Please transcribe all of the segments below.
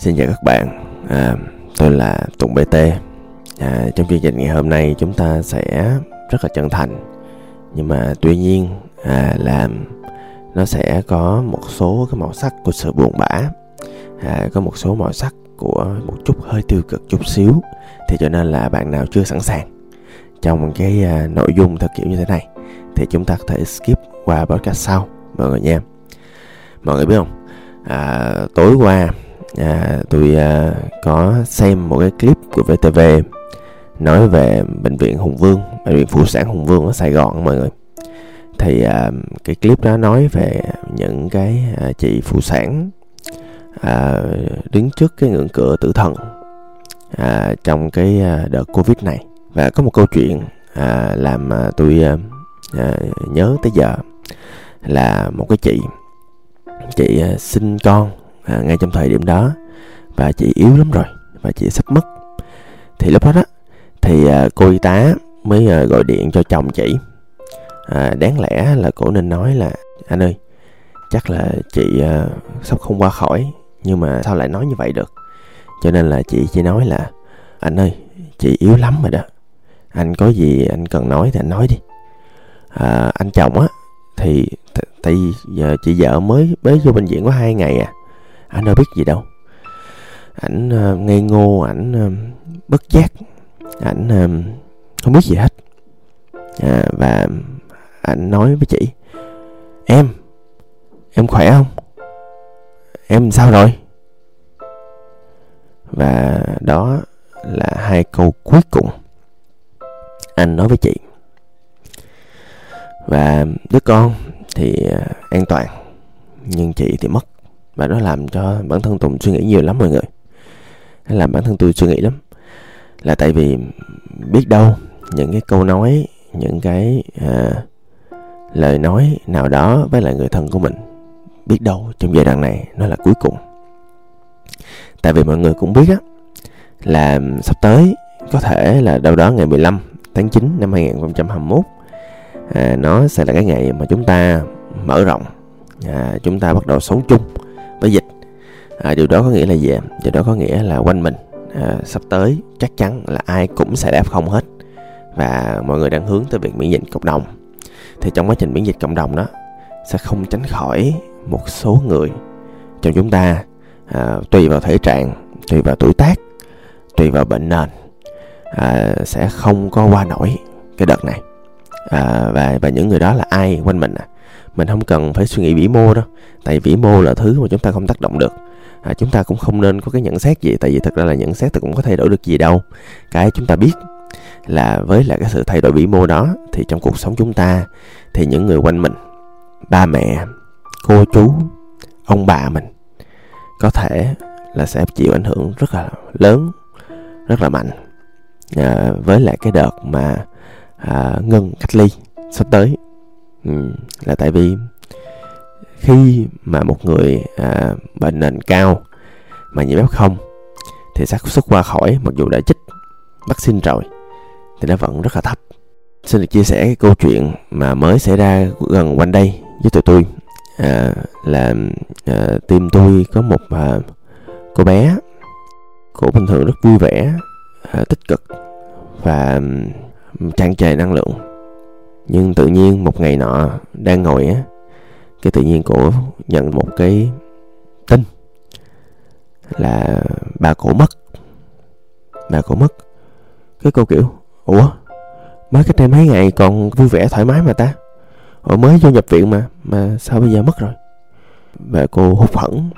Xin chào các bạn, à, tôi là Tùng BT à, Trong chương trình ngày hôm nay chúng ta sẽ rất là chân thành. Nhưng mà tuy nhiên à, là nó sẽ có một số cái màu sắc của sự buồn bã. À, Có một số màu sắc của một chút hơi tiêu cực chút xíu. Thì cho nên là bạn nào chưa sẵn sàng. Trong cái à, nội dung theo kiểu như thế này Thì chúng ta có thể skip qua podcast sau mọi người nha. Mọi người biết không? À, tối qua à, tôi à, có xem một cái clip của VTV nói về bệnh viện Hùng Vương, bệnh viện phụ sản Hùng Vương ở Sài Gòn mọi người. Thì à, cái clip đó nói về những cái à, chị phụ sản à, đứng trước cái ngưỡng cửa tử thần à, trong cái à, đợt Covid này và có một câu chuyện à, làm à, tôi à, à, nhớ tới giờ là một cái chị chị à, sinh con à, ngay trong thời điểm đó và chị yếu lắm rồi và chị sắp mất. Thì lúc đó đó thì à, cô y tá mới à, gọi điện cho chồng chị. À, đáng lẽ là cổ nên nói là anh ơi chắc là chị à, sắp không qua khỏi nhưng mà sao lại nói như vậy được? Cho nên là chị chỉ nói là anh ơi chị yếu lắm rồi đó. Anh có gì anh cần nói thì anh nói đi. À, anh chồng á thì tại vì giờ chị vợ mới bế vô bệnh viện có hai ngày à anh đâu biết gì đâu. Ảnh uh, ngây ngô ảnh uh, bất giác. Ảnh uh, không biết gì hết. À, và ảnh nói với chị em em khỏe không? Em sao rồi? Và đó là hai câu cuối cùng anh nói với chị. Và đứa con thì an toàn nhưng chị thì mất và nó làm cho bản thân tùng suy nghĩ nhiều lắm mọi người. Nó làm bản thân tôi suy nghĩ lắm. Là tại vì biết đâu những cái câu nói những cái à, lời nói nào đó với lại người thân của mình biết đâu trong giai đoạn này nó là cuối cùng. Tại vì mọi người cũng biết á là sắp tới có thể là đâu đó ngày 15 tháng 9 năm 2021 à, nó sẽ là cái ngày mà chúng ta mở rộng à, chúng ta bắt đầu sống chung à, điều đó có nghĩa là gì điều đó có nghĩa là quanh mình à, sắp tới chắc chắn là ai cũng sẽ đáp không hết. Và mọi người đang hướng tới việc miễn dịch cộng đồng. Thì trong quá trình miễn dịch cộng đồng đó sẽ không tránh khỏi một số người trong chúng ta à, tùy vào thể trạng tùy vào tuổi tác tùy vào bệnh nền à, sẽ không có qua nổi cái đợt này. À, và và những người đó là ai quanh mình à mình không cần phải suy nghĩ vĩ mô đâu tại vĩ mô là thứ mà chúng ta không tác động được. À, chúng ta cũng không nên có cái nhận xét gì tại vì thật ra là nhận xét thì cũng có thay đổi được gì đâu. Cái chúng ta biết là với lại cái sự thay đổi vĩ mô đó thì trong cuộc sống chúng ta thì những người quanh mình ba mẹ cô chú ông bà mình có thể là sẽ chịu ảnh hưởng rất là lớn rất là mạnh. À, với lại cái đợt mà à, ngưng cách ly sắp tới ừ, là tại vì khi mà một người à, bệnh nền cao mà nhiễm f0 thì xác suất qua khỏi mặc dù đã chích vaccine rồi thì nó vẫn rất là thấp. Xin được chia sẻ cái câu chuyện mà mới xảy ra gần quanh đây với tụi tôi. À, là à, team tôi có một à, cô bé cô bình thường rất vui vẻ à, tích cực và tràn trề năng lượng nhưng tự nhiên một ngày nọ đang ngồi á cái tự nhiên cổ nhận một cái tin là bà cổ mất. Bà cổ mất. Cái cô kiểu ủa mới cách đây mấy ngày còn vui vẻ thoải mái mà ta? Ủa mới vô nhập viện mà Mà sao bây giờ mất rồi? Và cô hụt hẫng.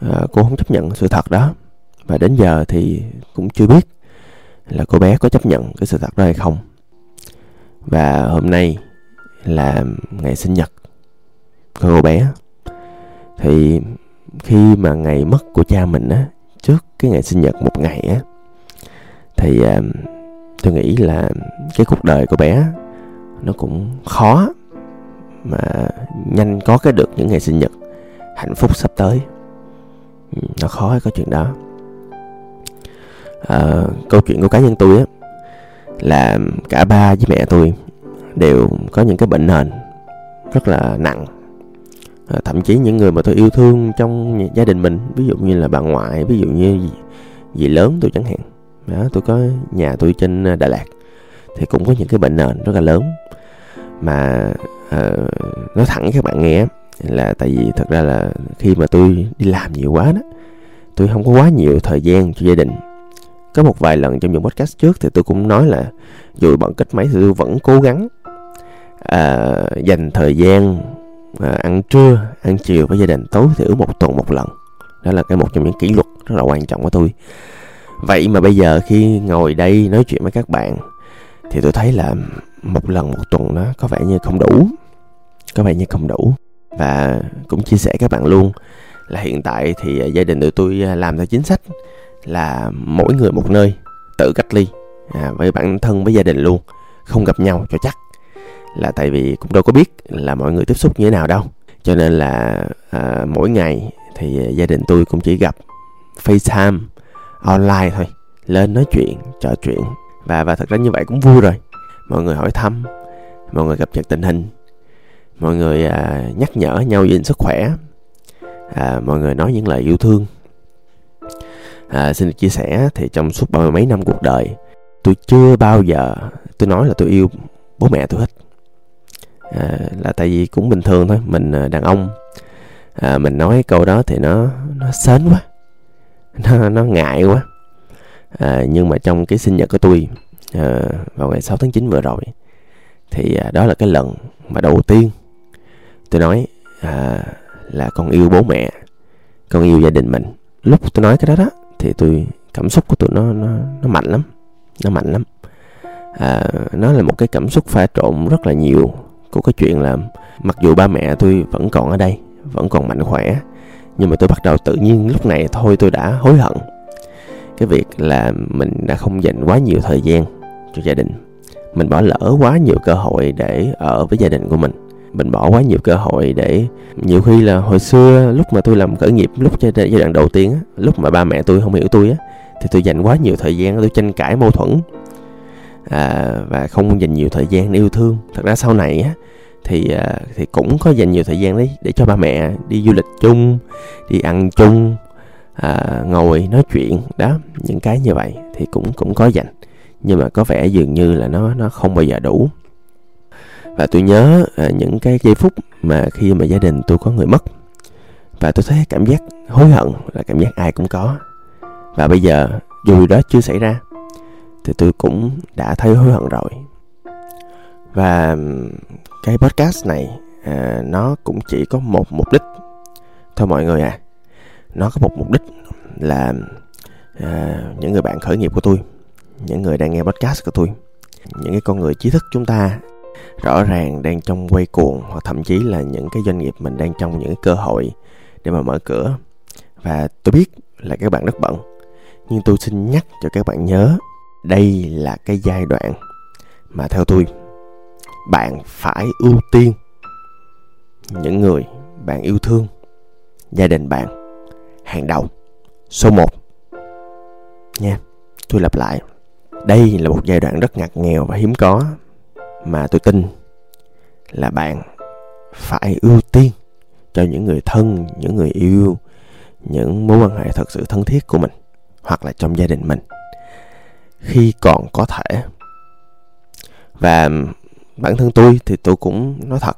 À, Cô không chấp nhận sự thật đó. Và đến giờ thì cũng chưa biết Là cô bé có chấp nhận cái sự thật đó hay không. Và hôm nay Là ngày sinh nhật cô bé. Thì khi mà ngày mất của cha mình á trước cái ngày sinh nhật một ngày á thì à, tôi nghĩ là cái cuộc đời của bé nó cũng khó mà nhanh có cái được những ngày sinh nhật hạnh phúc sắp tới. Ừ, nó khó có chuyện đó. À, câu chuyện của cá nhân tôi á là cả ba với mẹ tôi đều có những cái bệnh nền rất là nặng. À, thậm chí những người mà tôi yêu thương trong gia đình mình ví dụ như là bà ngoại ví dụ như dì, dì lớn tôi chẳng hạn. Đó tôi có nhà tôi trên à, Đà Lạt thì cũng có những cái bệnh nền rất là lớn. Mà uh, nói thẳng các bạn nghe là tại vì thật ra là khi mà tôi đi làm nhiều quá đó tôi không có quá nhiều thời gian cho gia đình có một vài lần trong những podcast trước thì tôi cũng nói là dù bận kết mấy thì tôi vẫn cố gắng à, dành thời gian à, ăn trưa ăn chiều với gia đình tối thiểu một tuần một lần. Đó là cái một trong những kỷ luật rất là quan trọng của tôi. Vậy mà bây giờ khi ngồi đây nói chuyện với các bạn thì tôi thấy là một lần một tuần nó có vẻ như không đủ. Có vẻ như không đủ. Và cũng chia sẻ các bạn luôn là hiện tại thì gia đình tụi tôi à, làm theo chính sách là mỗi người một nơi tự cách ly à, với bản thân với gia đình luôn không gặp nhau cho chắc. Là tại vì cũng đâu có biết là mọi người tiếp xúc như thế nào đâu. Cho nên là à, mỗi ngày thì gia đình tôi cũng chỉ gặp FaceTime online thôi lên nói chuyện trò chuyện. Và và thật ra như vậy cũng vui rồi. Mọi người hỏi thăm mọi người cập nhật tình hình mọi người à, nhắc nhở nhau về sức khỏe à, mọi người nói những lời yêu thương à, xin được chia sẻ thì trong suốt ba mươi mấy năm cuộc đời tôi chưa bao giờ tôi nói là tôi yêu bố mẹ tôi hết. À, là tại vì cũng bình thường thôi mình à, đàn ông. À, mình nói câu đó thì nó nó sến quá nó nó ngại quá. À, nhưng mà trong cái sinh nhật của tôi à, vào ngày 6 tháng 9 vừa rồi thì à, đó là cái lần mà đầu tiên tôi nói à, là con yêu bố mẹ con yêu gia đình mình. Lúc tôi nói cái đó đó thì tôi cảm xúc của tôi nó nó nó mạnh lắm nó mạnh lắm. À, nó là một cái cảm xúc pha trộn rất là nhiều của cái chuyện là mặc dù ba mẹ tôi vẫn còn ở đây vẫn còn mạnh khỏe nhưng mà tôi bắt đầu tự nhiên lúc này thôi tôi đã hối hận. Cái việc là mình đã không dành quá nhiều thời gian cho gia đình mình bỏ lỡ quá nhiều cơ hội để ở với gia đình của mình mình bỏ quá nhiều cơ hội để nhiều khi là hồi xưa lúc mà tôi làm khởi nghiệp lúc giai đoạn đầu tiên á lúc mà ba mẹ tôi không hiểu tôi á thì tôi dành quá nhiều thời gian tôi tranh cãi mâu thuẫn. À, và không dành nhiều thời gian để yêu thương. Thật ra sau này á thì à, thì cũng có dành nhiều thời gian đấy để cho ba mẹ đi du lịch chung đi ăn chung à, ngồi nói chuyện đó những cái như vậy thì cũng cũng có dành. Nhưng mà có vẻ dường như là nó nó không bao giờ đủ và tôi nhớ à, những cái giây phút mà khi mà gia đình tôi có người mất. Và tôi thấy cảm giác hối hận là cảm giác ai cũng có. Và bây giờ dù đó chưa xảy ra thì tôi cũng đã thấy hối hận rồi. Và cái podcast này à, nó cũng chỉ có một mục đích. Thôi mọi người à nó có một mục đích là à, những người bạn khởi nghiệp của tôi những người đang nghe podcast của tôi những cái con người trí thức chúng ta rõ ràng đang trong quay cuồng hoặc thậm chí là những cái doanh nghiệp mình đang trong những cái cơ hội để mà mở cửa. Và tôi biết là các bạn rất bận, nhưng tôi xin nhắc cho các bạn nhớ, đây là cái giai đoạn mà theo tôi, bạn phải ưu tiên những người bạn yêu thương, gia đình bạn. Hàng đầu, số 1 nha, tôi lặp lại. Đây là một giai đoạn rất ngặt nghèo và hiếm có mà tôi tin là bạn phải ưu tiên cho những người thân, những người yêu, những mối quan hệ thật sự thân thiết của mình hoặc là trong gia đình mình khi còn có thể. Và bản thân tôi thì tôi cũng nói thật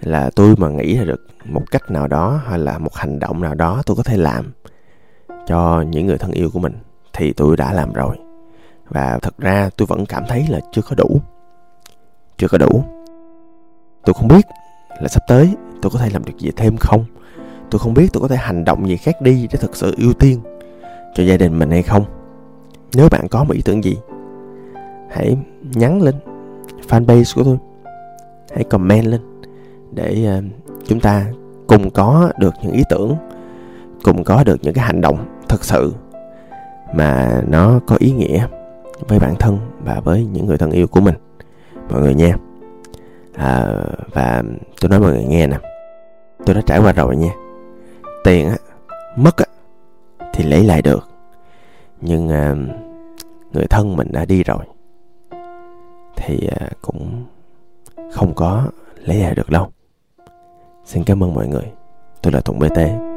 là tôi mà nghĩ ra được một cách nào đó hay là một hành động nào đó tôi có thể làm cho những người thân yêu của mình thì tôi đã làm rồi. Và thật ra tôi vẫn cảm thấy là chưa có đủ chưa có đủ. Tôi không biết là sắp tới tôi có thể làm được gì thêm không. Tôi không biết tôi có thể hành động gì khác đi để thực sự ưu tiên cho gia đình mình hay không. Nếu bạn có một ý tưởng gì, hãy nhắn lên fanpage của tôi. Hãy comment lên để ờ, chúng ta cùng có được những ý tưởng, cùng có được những cái hành động thật sự mà nó có ý nghĩa với bản thân và với những người thân yêu của mình mọi người nha. À, và tôi nói mọi người nghe nè. Tôi đã trải qua rồi nha. Tiền á mất á thì lấy lại được. Nhưng à, người thân mình đã đi rồi thì à, cũng không có lấy lại được đâu. Xin cảm ơn mọi người. Tôi là Tùng BT